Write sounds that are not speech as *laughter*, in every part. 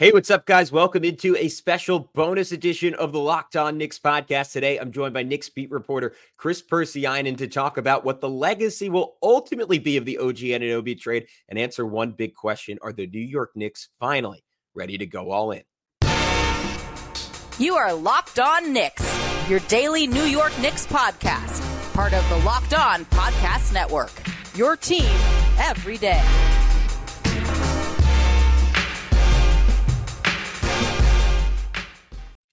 Hey, what's up, guys? Welcome into a special bonus edition of the Locked On Knicks podcast. Today, I'm joined by Knicks beat reporter Kris Percy Pursiainen to talk about what the legacy will ultimately be of the OG Anunoby trade and answer one big question Are the New York Knicks finally ready to go all in? You are Locked On Knicks, your daily New York Knicks podcast, part of the Locked On Podcast Network. Your team every day.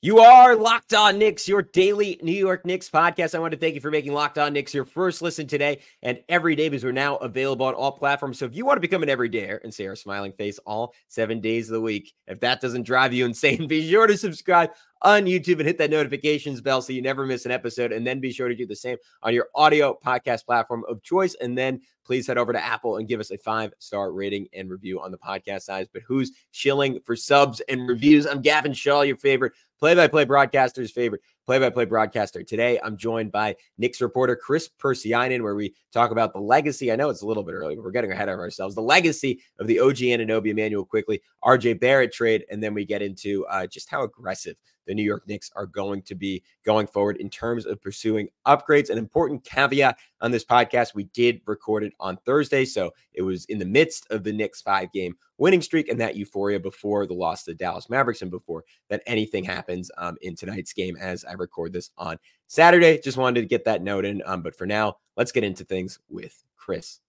You are Locked On Knicks, your daily New York Knicks podcast. I want to thank you for making Locked On Knicks your first listen today and every day because we're now available on all platforms. So if you want to become an everydayer and see our smiling face all seven days of the week, if that doesn't drive you insane, *laughs* be sure to subscribe on YouTube and hit that notifications bell so you never miss an episode. And then be sure to do the same on your audio podcast platform of choice. And then please head over to Apple and give us a five star rating and review on the podcast size. But who's shilling for subs and reviews? I'm Gavin Schall, your favorite play by play broadcaster's favorite play by play broadcaster. Today, I'm joined by Knicks reporter Kris Pursiainen, where we talk about the legacy. I know it's a little bit early, but we're getting ahead of ourselves. The legacy of the OG Anunoby Immanuel Quickley, RJ Barrett trade. And then we get into uh, just how aggressive the New York Knicks are going to be going forward in terms of pursuing upgrades. An important caveat on this podcast we did record it on Thursday. So it was in the midst of the Knicks five game winning streak and that euphoria before the loss to the Dallas Mavericks and before that anything happens um, in tonight's game as I record this on Saturday. Just wanted to get that note in. Um, but for now, let's get into things with Kris.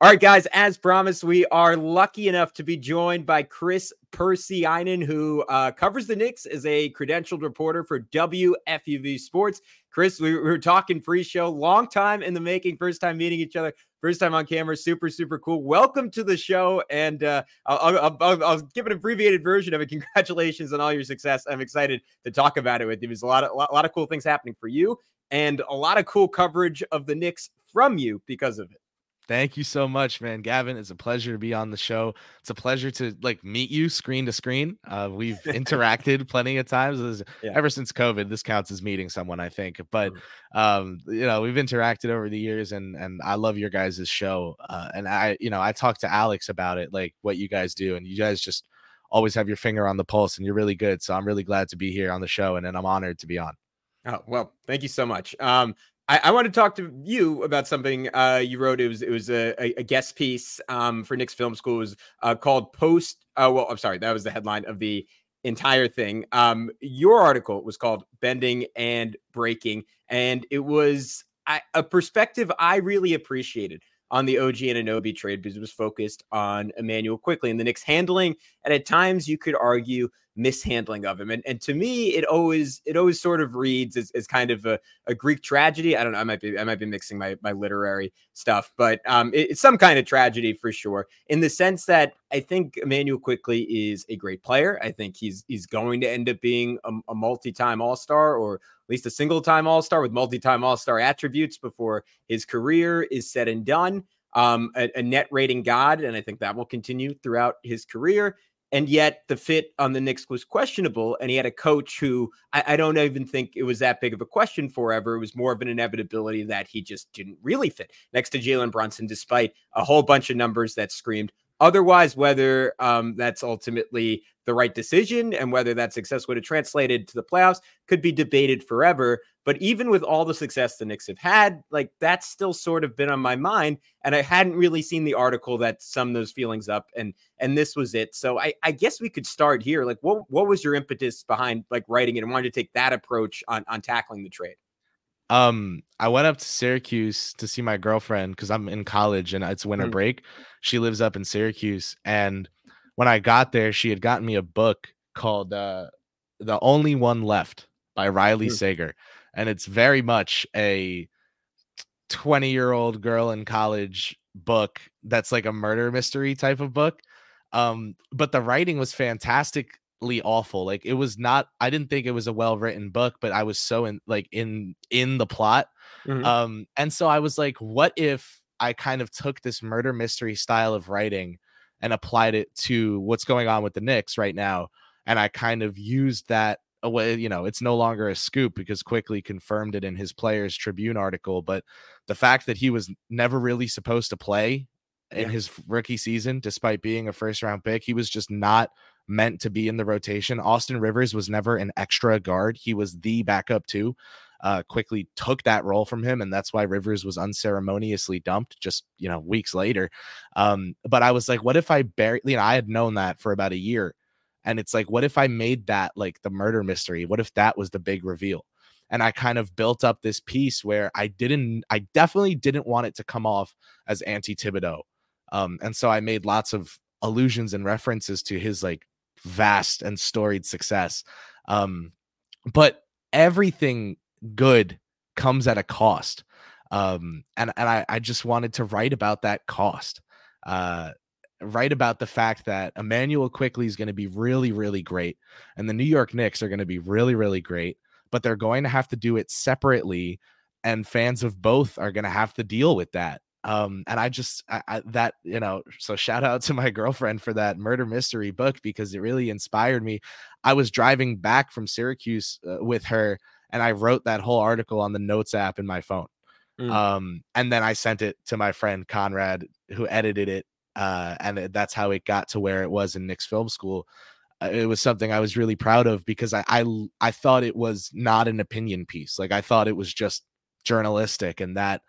All right, guys, as promised, we are lucky enough to be joined by Kris Percy Pursiainen, who uh, covers the Knicks as a credentialed reporter for WFUV Sports. Kris, we, we were talking free show, long time in the making, first time meeting each other, first time on camera, super, super cool. Welcome to the show. And uh, I'll, I'll, I'll, I'll, give an abbreviated version of it. Congratulations on all your success. I'm excited to talk about it with you. There's a lot of, a lot of cool things happening for you and a lot of cool coverage of the Knicks from you because of it. Thank you so much, man. Gavin, it's a pleasure to be on the show. It's a pleasure to like meet you screen to screen. Uh, we've *laughs* interacted plenty of times yeah. ever since COVID. This counts as meeting someone, I think. But um, you know, we've interacted over the years, and and I love your guys' show. Uh, and I, you know, I talked to Alex about it, like what you guys do, and you guys just always have your finger on the pulse, and you're really good. So I'm really glad to be here on the show, and, and I'm honored to be on. Oh well, thank you so much. Um, I, I want to talk to you about something uh, you wrote. It was it was a, a guest piece um, for Knicks Film School. It was uh, called "Post." Uh, well, I'm sorry, that was the headline of the entire thing. Um, your article was called "Bending and Breaking," and it was I, a perspective I really appreciated on the OG Anunoby trade because it was focused on Immanuel Quickley and the Knicks handling, and at times you could argue mishandling of him. And and to me, it always it always sort of reads as, as kind of a, a Greek tragedy. I don't know. I might be I might be mixing my my literary stuff, but um, it, it's some kind of tragedy for sure. In the sense that I think Immanuel Quickley is a great player. I think he's he's going to end up being a, a multi-time All Star or least a single-time All Star with multi-time All Star attributes before his career is said and done. Um, a, a net rating god, and I think that will continue throughout his career and yet the fit on the Knicks was questionable. And he had a coach who I, I, don't even think it was that big of a question for ever. It was more of an inevitability that he just didn't really fit next to Jalen Brunson, despite a whole bunch of numbers that screamed Otherwise, whether um, that's ultimately the right decision and whether that success would have translated to the playoffs could be debated forever. But even with all the success the Knicks have had, like that's still sort of been on my mind. And I hadn't really seen the article that summed those feelings up. And and this was it. So I, I guess we could start here. Like what what was your impetus behind like writing it and wanting to take that approach on on tackling the trade? Um, I went up to Syracuse to see my girlfriend because I'm in college and it's winter mm-hmm. break. She lives up in Syracuse, and when I got there, she had gotten me a book called uh, "The Only One Left" by Riley mm-hmm. Sager, and it's very much a 20 year old girl in college book that's like a murder mystery type of book. Um, but the writing was fantastic awful. Like it was not I didn't think it was a well-written book, but I was so in like in in the plot. Mm-hmm. Um and so I was like what if I kind of took this murder mystery style of writing and applied it to what's going on with the Knicks right now and I kind of used that away, you know, it's no longer a scoop because Quickley confirmed it in his Players Tribune article, but the fact that he was never really supposed to play in yeah. his rookie season despite being a first round pick, he was just not meant to be in the rotation. Austin Rivers was never an extra guard. He was the backup too. Uh, Quickley took that role from him, and that's why Rivers was unceremoniously dumped just you know weeks later. Um, but I was like, what if I buried? You know, I had known that for about a year, and it's like, what if I made that like the murder mystery? What if that was the big reveal? And I kind of built up this piece where I didn't, I definitely didn't want it to come off as anti Thibodeau. Um, and so I made lots of allusions and references to his like vast and storied success. Um, but everything good comes at a cost. Um, and, and I, I just wanted to write about that cost. Uh, write about the fact that Immanuel Quickley is going to be really, really great, and the New York Knicks are going to be really, really great, but they're going to have to do it separately, and fans of both are going to have to deal with that. Um, and I just I, I, that you know, so shout out to my girlfriend for that murder mystery book because it really inspired me. I was driving back from Syracuse uh, with her, and I wrote that whole article on the notes app in my phone. Mm. Um, and then I sent it to my friend Conrad, who edited it uh, and that's how it got to where it was in Knicks Film School. Uh, it was something I was really proud of because I, I I thought it was not an opinion piece. Like I thought it was just journalistic, and that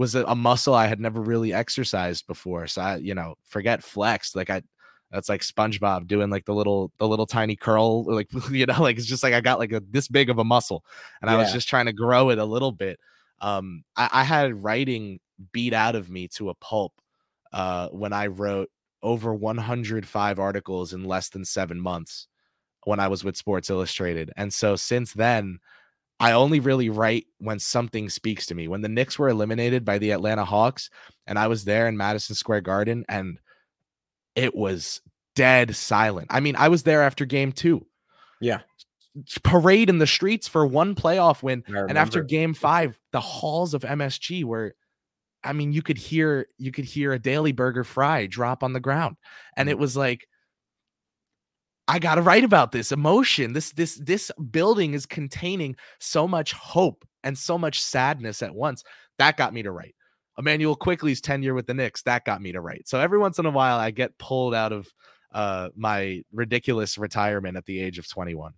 was a, a muscle I had never really exercised before. So I, you know, forget flex. Like I, that's like SpongeBob doing like the little the little tiny curl, like *laughs* you know, like it's just like I got like a this big of a muscle, and yeah. I was just trying to grow it a little bit. Um, I, I had writing beat out of me to a pulp uh, when I wrote over 105 articles in less than seven months when I was with Sports Illustrated. And so since then, I only really write when something speaks to me. When the Knicks were eliminated by the Atlanta Hawks, and I was there in Madison Square Garden, and it was dead silent. I mean, I was there after game two. Yeah. Parade in the streets for one playoff win. And after game five, the halls of MSG were I mean, you could hear you could hear a daily burger fry drop on the ground. And it mm. was like, I gotta write about this emotion. This this this building is containing so much hope and so much sadness at once. That got me to write. Immanuel Quickley's tenure with the Knicks, that got me to write. So every once in a while I get pulled out of uh my ridiculous retirement at the age of 21.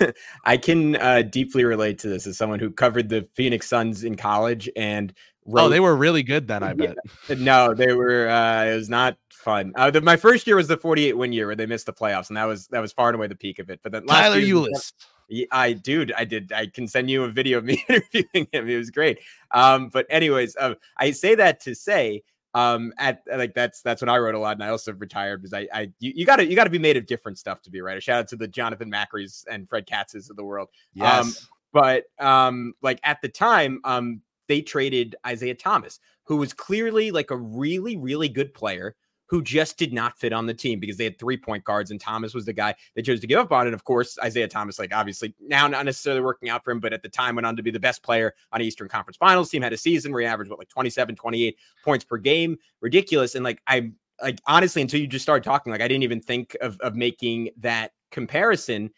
*laughs* I can uh, deeply relate to this as someone who covered the Phoenix Suns in college and Wrote, oh, they were really good then. I *laughs* bet. no, they were. Uh, it was not fun. Uh, the, my first year was the 48 win year where they missed the playoffs, and that was that was far and away the peak of it. But then Tyler Ulis. *laughs* I dude, I did. I can send you a video of me *laughs* interviewing him. It was great. Um, but anyways, uh, I say that to say, um, at like that's that's when I wrote a lot, and I also retired because I, I you, you gotta you gotta be made of different stuff to be write. A shout out to the Jonathan Macri's and Fred Katz's of the world. Um, yes. Um, but um, like at the time, um, they traded Isaiah Thomas, who was clearly like a really, really good player who just did not fit on the team because they had three point guards and Thomas was the guy they chose to give up on. And of course, Isaiah Thomas, like obviously now not necessarily working out for him, but at the time went on to be the best player on Eastern Conference Finals team, had a season where he averaged what like 27, 28 points per game. Ridiculous. And like I like honestly, until you just started talking, like I didn't even think of of making that comparison.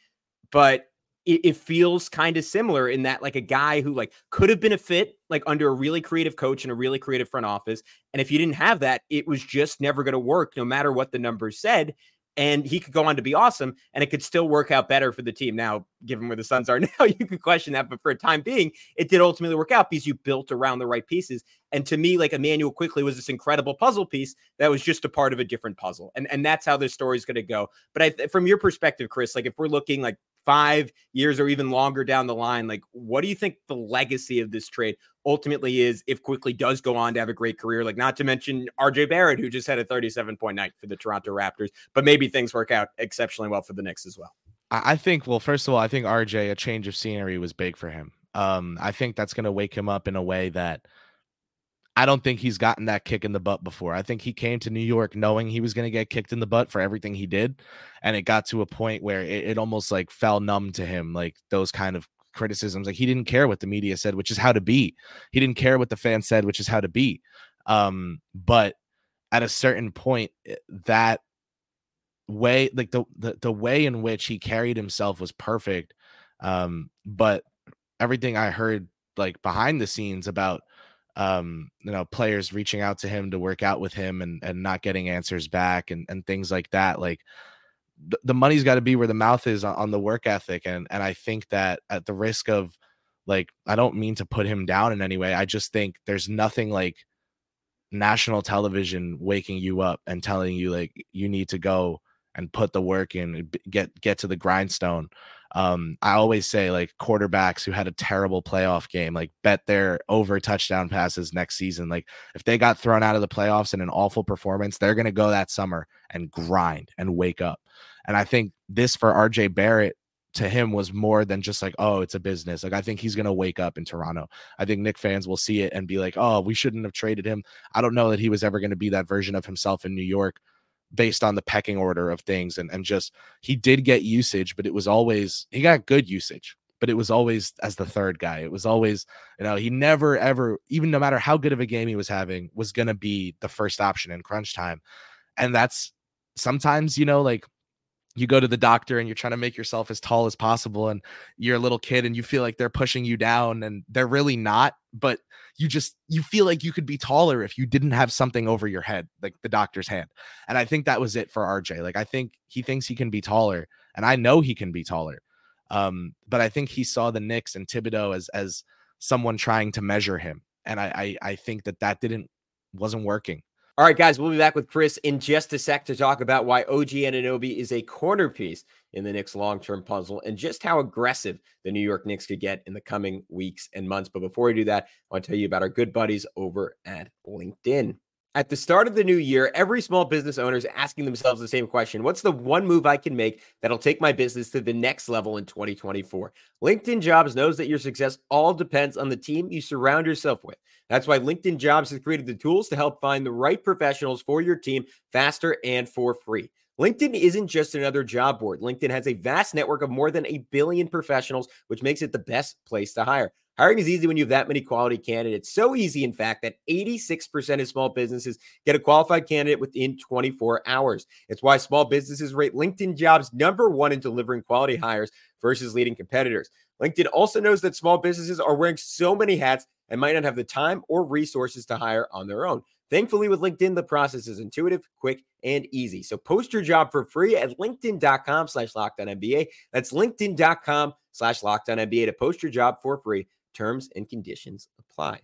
But it, it feels kind of similar in that like a guy who like could have been a fit like under a really creative coach and a really creative front office and if you didn't have that it was just never going to work no matter what the numbers said and he could go on to be awesome and it could still work out better for the team. Now given where the suns are *laughs* now you could question that but for a time being it did ultimately work out because you built around the right pieces and to me like Immanuel Quickley was this incredible puzzle piece that was just a part of a different puzzle and and that's how this story is going to go. But I, from your perspective Kris like if we're looking like five years or even longer down the line, like what do you think the legacy of this trade ultimately is if Quickley does go on to have a great career? Like, not to mention RJ Barrett, who just had a 37 point night for the Toronto Raptors, but maybe things work out exceptionally well for the Knicks as well. I think, well, first of all, I think RJ, a change of scenery was big for him. Um, I think that's going to wake him up in a way that I don't think he's gotten that kick in the butt before. I think he came to New York knowing he was going to get kicked in the butt for everything he did. And it got to a point where it, it, almost like fell numb to him, like those kind of criticisms. Like he didn't care what the media said, which is how to be. He didn't care what the fans said, which is how to be. Um, but at a certain point, eh, that way, like the, the, the way in which he carried himself was perfect. Um, but everything I heard like behind the scenes about um, you know, players reaching out to him to work out with him and and not getting answers back and and things like that. Like the, money's got to be where the mouth is on, on the work ethic and and I think that at the risk of like I don't mean to put him down in any way. I just think there's nothing like national television waking you up and telling you like you need to go and put the work in get get to the grindstone um i always say like quarterbacks who had a terrible playoff game like bet their over touchdown passes next season like if they got thrown out of the playoffs in an awful performance they're going to go that summer and grind and wake up and i think this for rj barrett to him was more than just like, oh, it's a business. Like I think he's gonna wake up in Toronto. I think Knick fans will see it and be like, oh, we shouldn't have traded him. I don't know that he was ever gonna be that version of himself in New York based on the pecking order of things and, and just he did get usage, but it was always he got good usage, but it was always as the third guy. It was always, you know, he never ever, even no matter how good of a game he was having, was gonna be the first option in crunch time. And that's sometimes, you know, like you go to the doctor and you're trying to make yourself as tall as possible and you're a little kid and you feel like they're pushing you down and they're really not but you just you feel like you could be taller if you didn't have something over your head like the doctor's hand. And i think that was it for rj like i think he thinks he can be taller and i know he can be taller. Um but i think he saw the Knicks and Thibodeau as as someone trying to measure him. And i i, I think that that didn't wasn't working all right, guys, we'll be back with Kris in just a sec to talk about why OG Anunoby is a corner piece in the Knicks' long-term puzzle and just how aggressive the New York Knicks could get in the coming weeks and months. But before we do that, I want to tell you about our good buddies over at LinkedIn. At the start of the new year, every small business owner is asking themselves the same question What's the one move I can make that'll take my business to the next level in 2024? LinkedIn Jobs knows that your success all depends on the team you surround yourself with. That's why LinkedIn Jobs has created the tools to help find the right professionals for your team faster and for free. LinkedIn isn't just another job board. LinkedIn has a vast network of more than a billion professionals, which makes it the best place to hire. Hiring is easy when you have that many quality candidates. So easy, in fact, that 86% of small businesses get a qualified candidate within 24 hours. It's why small businesses rate LinkedIn jobs number one in delivering quality hires versus leading competitors. LinkedIn also knows that small businesses are wearing so many hats and might not have the time or resources to hire on their own. Thankfully, with LinkedIn, the process is intuitive, quick, and easy. So post your job for free at LinkedIn.com slash LockedOnNBA. That's LinkedIn.com slash LockedOnNBA to post your job for free. Terms and conditions apply.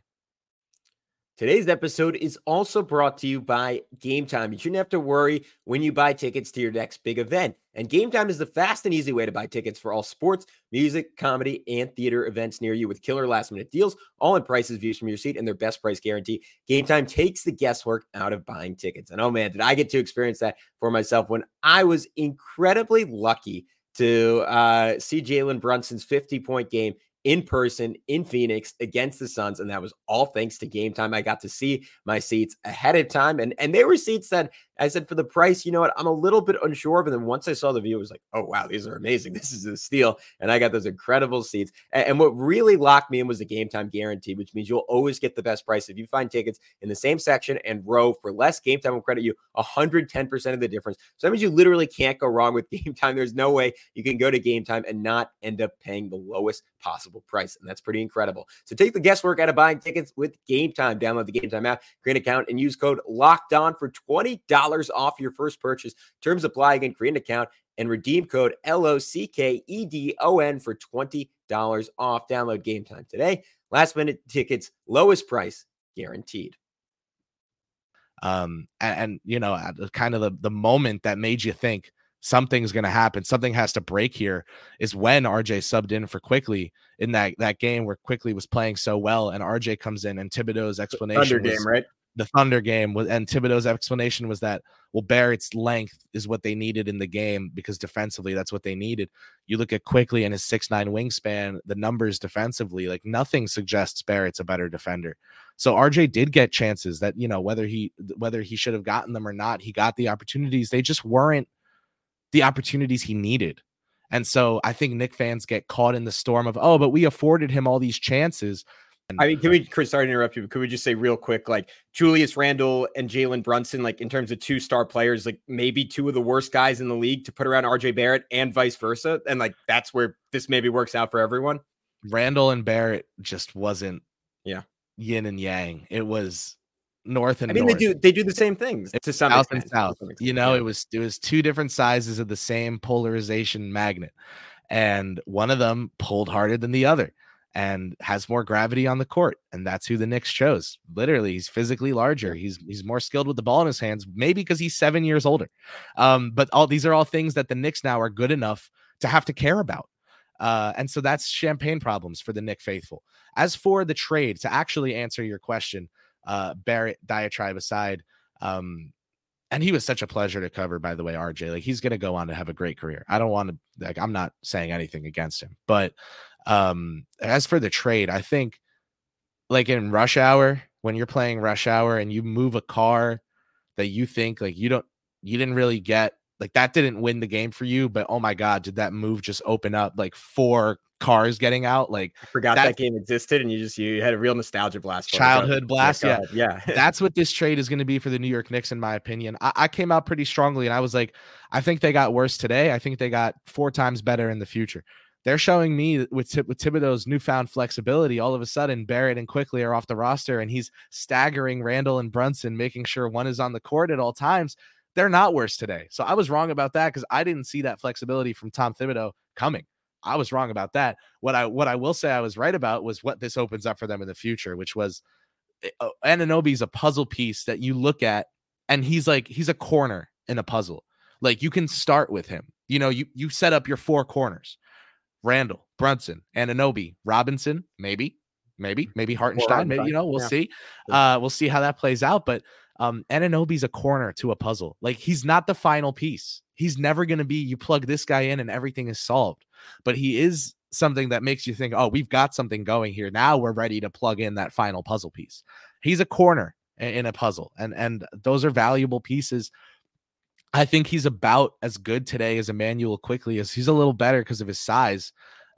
Today's episode is also brought to you by Game Time. You shouldn't have to worry when you buy tickets to your next big event. And Game Time is the fast and easy way to buy tickets for all sports, music, comedy, and theater events near you with killer last minute deals, all in prices, views from your seat, and their best price guarantee. Game Time takes the guesswork out of buying tickets. And oh man, did I get to experience that for myself when I was incredibly lucky to uh, see Jalen Brunson's 50 point game in person in Phoenix against the Suns. And that was all thanks to game time. I got to see my seats ahead of time. And, and they were seats that I said, for the price, you know what? I'm a little bit unsure. But then once I saw the view, I was like, oh, wow, these are amazing. *laughs* This is a steal. And I got those incredible seats. And, and what really locked me in was the game time guarantee, which means you'll always get the best price. If you find tickets in the same section and row for less, game time will credit you 110% of the difference. So that means you literally can't go wrong with *laughs* game time. There's no way you can go to game time and not end up paying the lowest possible price. And that's pretty incredible. So take the guesswork out of buying tickets with game time. Download the game time app, create an account, and use code locked on for $20 off your first purchase. Terms apply again. Create an account and redeem code L O C K E D O N for $20 off. Download game time today. Last minute tickets, lowest price guaranteed. Um, and, and you know, kind of the, the moment that made you think something's going to happen, something has to break here is when RJ subbed in for Quickley in that that game where Quickley was playing so well, and RJ comes in and Thibodeau's explanation Thunder was, game, right? the Thunder game was, and Thibodeau's explanation was that well, Barrett's length is what they needed in the game because defensively that's what they needed. You look at Quickley and his six nine wingspan, the numbers defensively, like nothing suggests Barrett's a better defender. So RJ did get chances that you know whether he whether he should have gotten them or not, he got the opportunities. They just weren't the opportunities he needed. And so I think Knick fans get caught in the storm of, oh, but we afforded him all these chances. I mean, can we, Kris, sorry to interrupt you, but could we just say real quick, like Julius Randle and Jalen Brunson, like in terms of two star players, like maybe two of the worst guys in the league to put around RJ Barrett and vice versa. And like that's where this maybe works out for everyone. Randle and Barrett just wasn't, yeah, yin and yang. It was north and I mean, north. they do they do the same things to some south extent. and south. You know, it was it was two different sizes of the same polarization magnet, and one of them pulled harder than the other, and has more gravity on the court, and that's who the Knicks chose. Literally, he's physically larger. He's he's more skilled with the ball in his hands, maybe because he's seven years older. Um, but all these are all things that the Knicks now are good enough to have to care about. Uh, and so that's champagne problems for the Knick faithful. As for the trade, to actually answer your question, uh, Barrett diatribe aside, um, and he was such a pleasure to cover, by the way, RJ. Like he's gonna go on to have a great career. I don't want to like I'm not saying anything against him, but um as for the trade, I think like in rush hour, when you're playing rush hour and you move a car that you think like you don't you didn't really get like that didn't win the game for you, but oh my god, did that move just open up like four cars getting out? Like I forgot that- that game existed, and you just you had a real nostalgia blast. Childhood blast, yeah. yeah. *laughs* that's what this trade is going to be for the New York Knicks, in my opinion. I, I came out pretty strongly and I was like, I think they got worse today. I think they got four times better in the future. They're showing me with, with Thibodeau's newfound flexibility, all of a sudden Barrett and Quickley are off the roster and he's staggering Randle and Brunson, making sure one is on the court at all times. They're not worse today. So I was wrong about that because I didn't see that flexibility from Tom Thibodeau coming. I was wrong about that. What I what I will say I was right about was what this opens up for them in the future, which was uh, Anunoby's a puzzle piece that you look at and he's like he's a corner in a puzzle. Like you can start with him. You know, you you set up your four corners. Randle, Brunson, Anunoby, Robinson, maybe, maybe, maybe Hartenstein, maybe you know, we'll yeah. see. Uh we'll see how that plays out, but um Anunoby's a corner to a puzzle. Like he's not the final piece. He's never going to be you plug this guy in and everything is solved. But he is something that makes you think, "Oh, we've got something going here. Now we're ready to plug in that final puzzle piece." He's a corner in a puzzle and and those are valuable pieces i think he's about as good today as Immanuel Quickley as he's a little better because of his size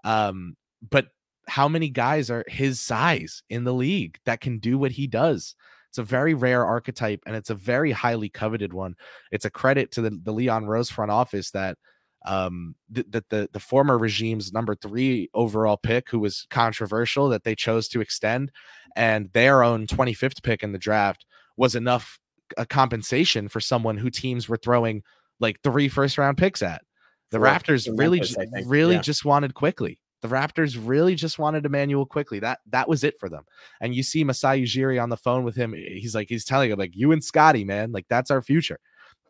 um but how many guys are his size in the league that can do what he does it's a very rare archetype and it's a very highly coveted one it's a credit to the, the leon rose front office that um that the the former regime's number three overall pick who was controversial that they chose to extend and their own 25th pick in the draft was enough a compensation for someone who teams were throwing like three first round picks at. The Raptors really, Memphis, ju- really yeah. just wanted Quickley. The Raptors really just wanted Immanuel Quickley. That that was it for them. And you see Masai Ujiri on the phone with him. He's like, he's telling him, like, you and Scottie, man, like that's our future.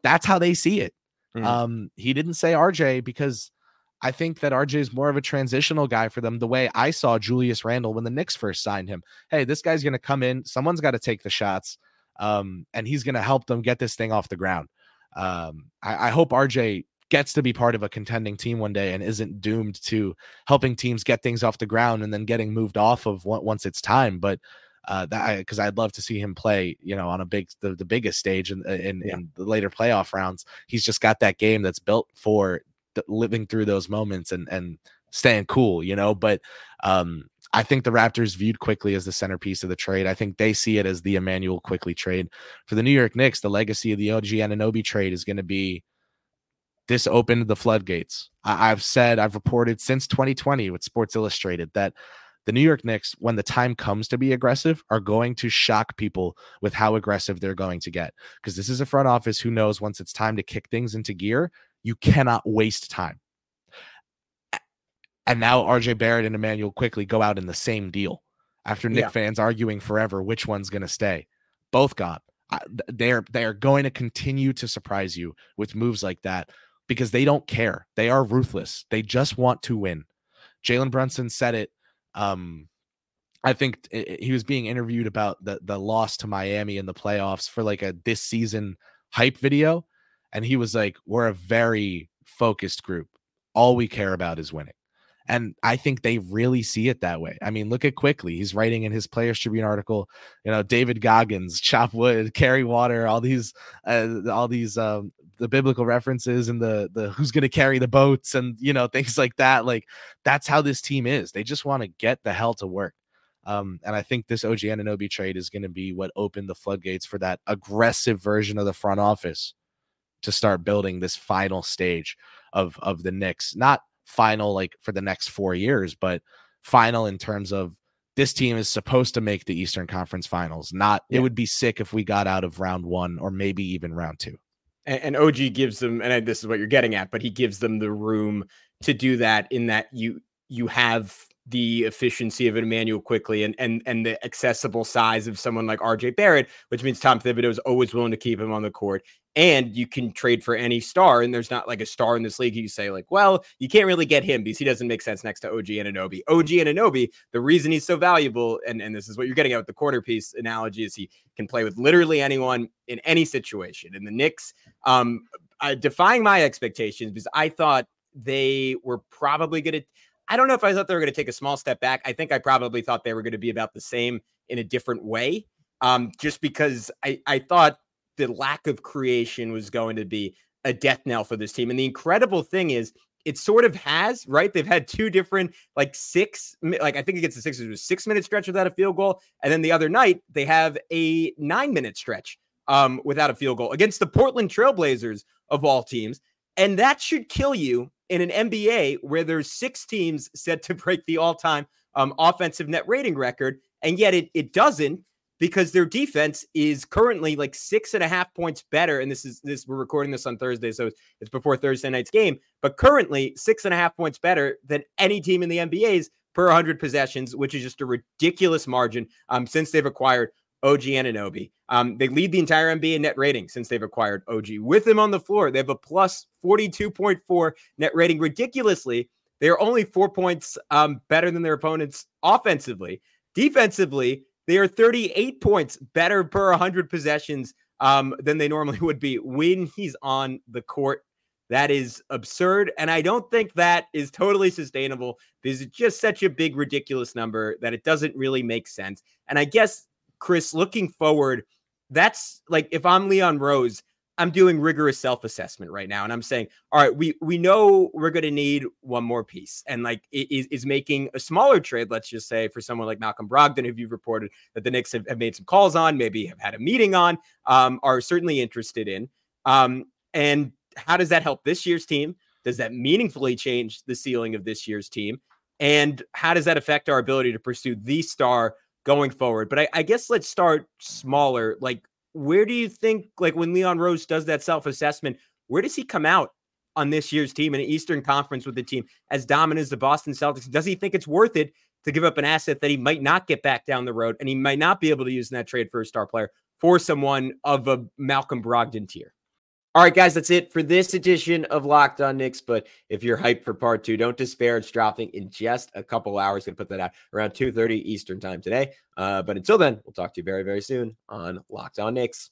That's how they see it. Mhm. Um, he didn't say RJ because I think that RJ is more of a transitional guy for them, the way I saw Julius Randle when the Knicks first signed him. Hey, this guy's gonna come in, someone's got to take the shots, um, and he's gonna help them get this thing off the ground. Um, I, I hope RJ gets to be part of a contending team one day and isn't doomed to helping teams get things off the ground and then getting moved off of once it's time. But uh, that because I'd love to see him play, you know, on a big the, the biggest stage in in, Yeah. in the later playoff rounds. He's just got that game that's built for th- living through those moments and and staying cool, you know. But um, I think the Raptors viewed Quickley as the centerpiece of the trade. I think they see it as the Immanuel Quickley trade for the New York Knicks. The legacy of the OG Anunoby trade is going to be this opened the floodgates. I, I've said, I've reported since 2020 with Sports Illustrated that the New York Knicks, when the time comes to be aggressive, are going to shock people with how aggressive they're going to get. Because this is a front office who knows once it's time to kick things into gear, you cannot waste time. And now RJ Barrett and Immanuel Quickley go out in the same deal after Knick Yeah. fans arguing forever which one's going to stay. Both got. Uh, they're they are going to continue to surprise you with moves like that because they don't care. They are ruthless. They just want to win. Jalen Brunson said it. Um, I think i- i- he was being interviewed about the the loss to Miami in the playoffs for like a this season hype video, and he was like, "We're a very focused group. All we care about is winning." And I think they really see it that way. I mean, look at Quickley. He's writing in his Players Tribune article, you know, David Goggins, *laughs* Chop Wood, Carry Water, all these, uh, all these, um, the biblical references and the the who's going to carry the boats and you know things like that. Like that's how this team is. They just want to get the hell to work. Um, and I think this OG Anunoby trade is going to be what opened the floodgates for that aggressive version of the front office to start building this final stage of of the Knicks. Not final like for the next four years, but final in terms of this team is supposed to make the Eastern Conference Finals. Not Yeah. it would be sick if we got out of round one or maybe even round two. And, and OG gives them, and this is what you're getting at, but he gives them the room to do that. In that you you have the efficiency of Immanuel Quickley and and and the accessible size of someone like RJ Barrett, which means Tom Thibodeau is always willing to keep him on the court. And you can trade for any star, and there's not like a star in this league. You say like, well, you can't really get him because he doesn't make sense next to OG Anunoby. OG Anunoby, the reason he's so valuable, and and this is what you're getting at with the corner piece analogy, is he can play with literally anyone in any situation. And the Knicks, um, uh, defying my expectations because I thought they were probably going to. I don't know if I thought they were going to take a small step back. I think I probably thought they were going to be about the same in a different way. Um, just because I, I thought the lack of creation was going to be a death knell for this team. And the incredible thing is, it sort of has, right? They've had two different, like six, like I think against the Sixers, was six minute stretch without a field goal. And then the other night, they have a nine minute stretch um, without a field goal against the Portland Trailblazers of all teams. And that should kill you in an NBA where there's six teams set to *laughs* break the all time um, offensive net rating record. And yet it, it doesn't because their defense is currently like six and a half points better. And this is this, we're recording this on Thursday. So it's before Thursday night's game, but currently six and a half points better than any team in the NBA's per 100 possessions, which is just a ridiculous margin um, since they've acquired OG Anunoby. Um, they lead the entire NBA net rating since they've acquired OG. With him on the floor, they have a plus 42.4 net rating. Ridiculously, they are only four points um, better than their opponents offensively. Defensively, they are 38 points better per 100 possessions um, than they normally would be when he's on the court. That is absurd. And I don't think that is totally sustainable because it's just such a big, ridiculous number that it doesn't really make sense. And I guess, Kris, looking forward, that's like if I'm Leon Rose, I'm doing rigorous self-assessment right now, and I'm saying, all right, we we know we're going to need one more piece, and like is, is making a smaller trade. Let's just say for someone like Malcolm Brogdon, who you've reported that the Knicks have, have made some calls on, maybe have had a meeting on, um, are certainly interested in. Um, and how does that help this year's team? Does that meaningfully change the ceiling of this year's team? And how does that affect our ability to pursue the star going forward? But I, I guess let's start smaller. Like where do you think, like when Leon Rose does that self assessment, where does he come out on this year's team in an Eastern Conference with the team as dominant as the Boston Celtics? Does he think it's worth it to give up an asset that he might not get back down the road and he might not be able to use in that trade for a star player for someone of a Malcolm Brogdon tier? All right, guys, that's it for this edition of Locked On Knicks. But if you're hyped for part two, don't despair. It's dropping in just a couple hours. Gonna put that out around 2:30 Eastern time today. Uh, but until then, we'll talk to you very, very soon on Locked On Knicks.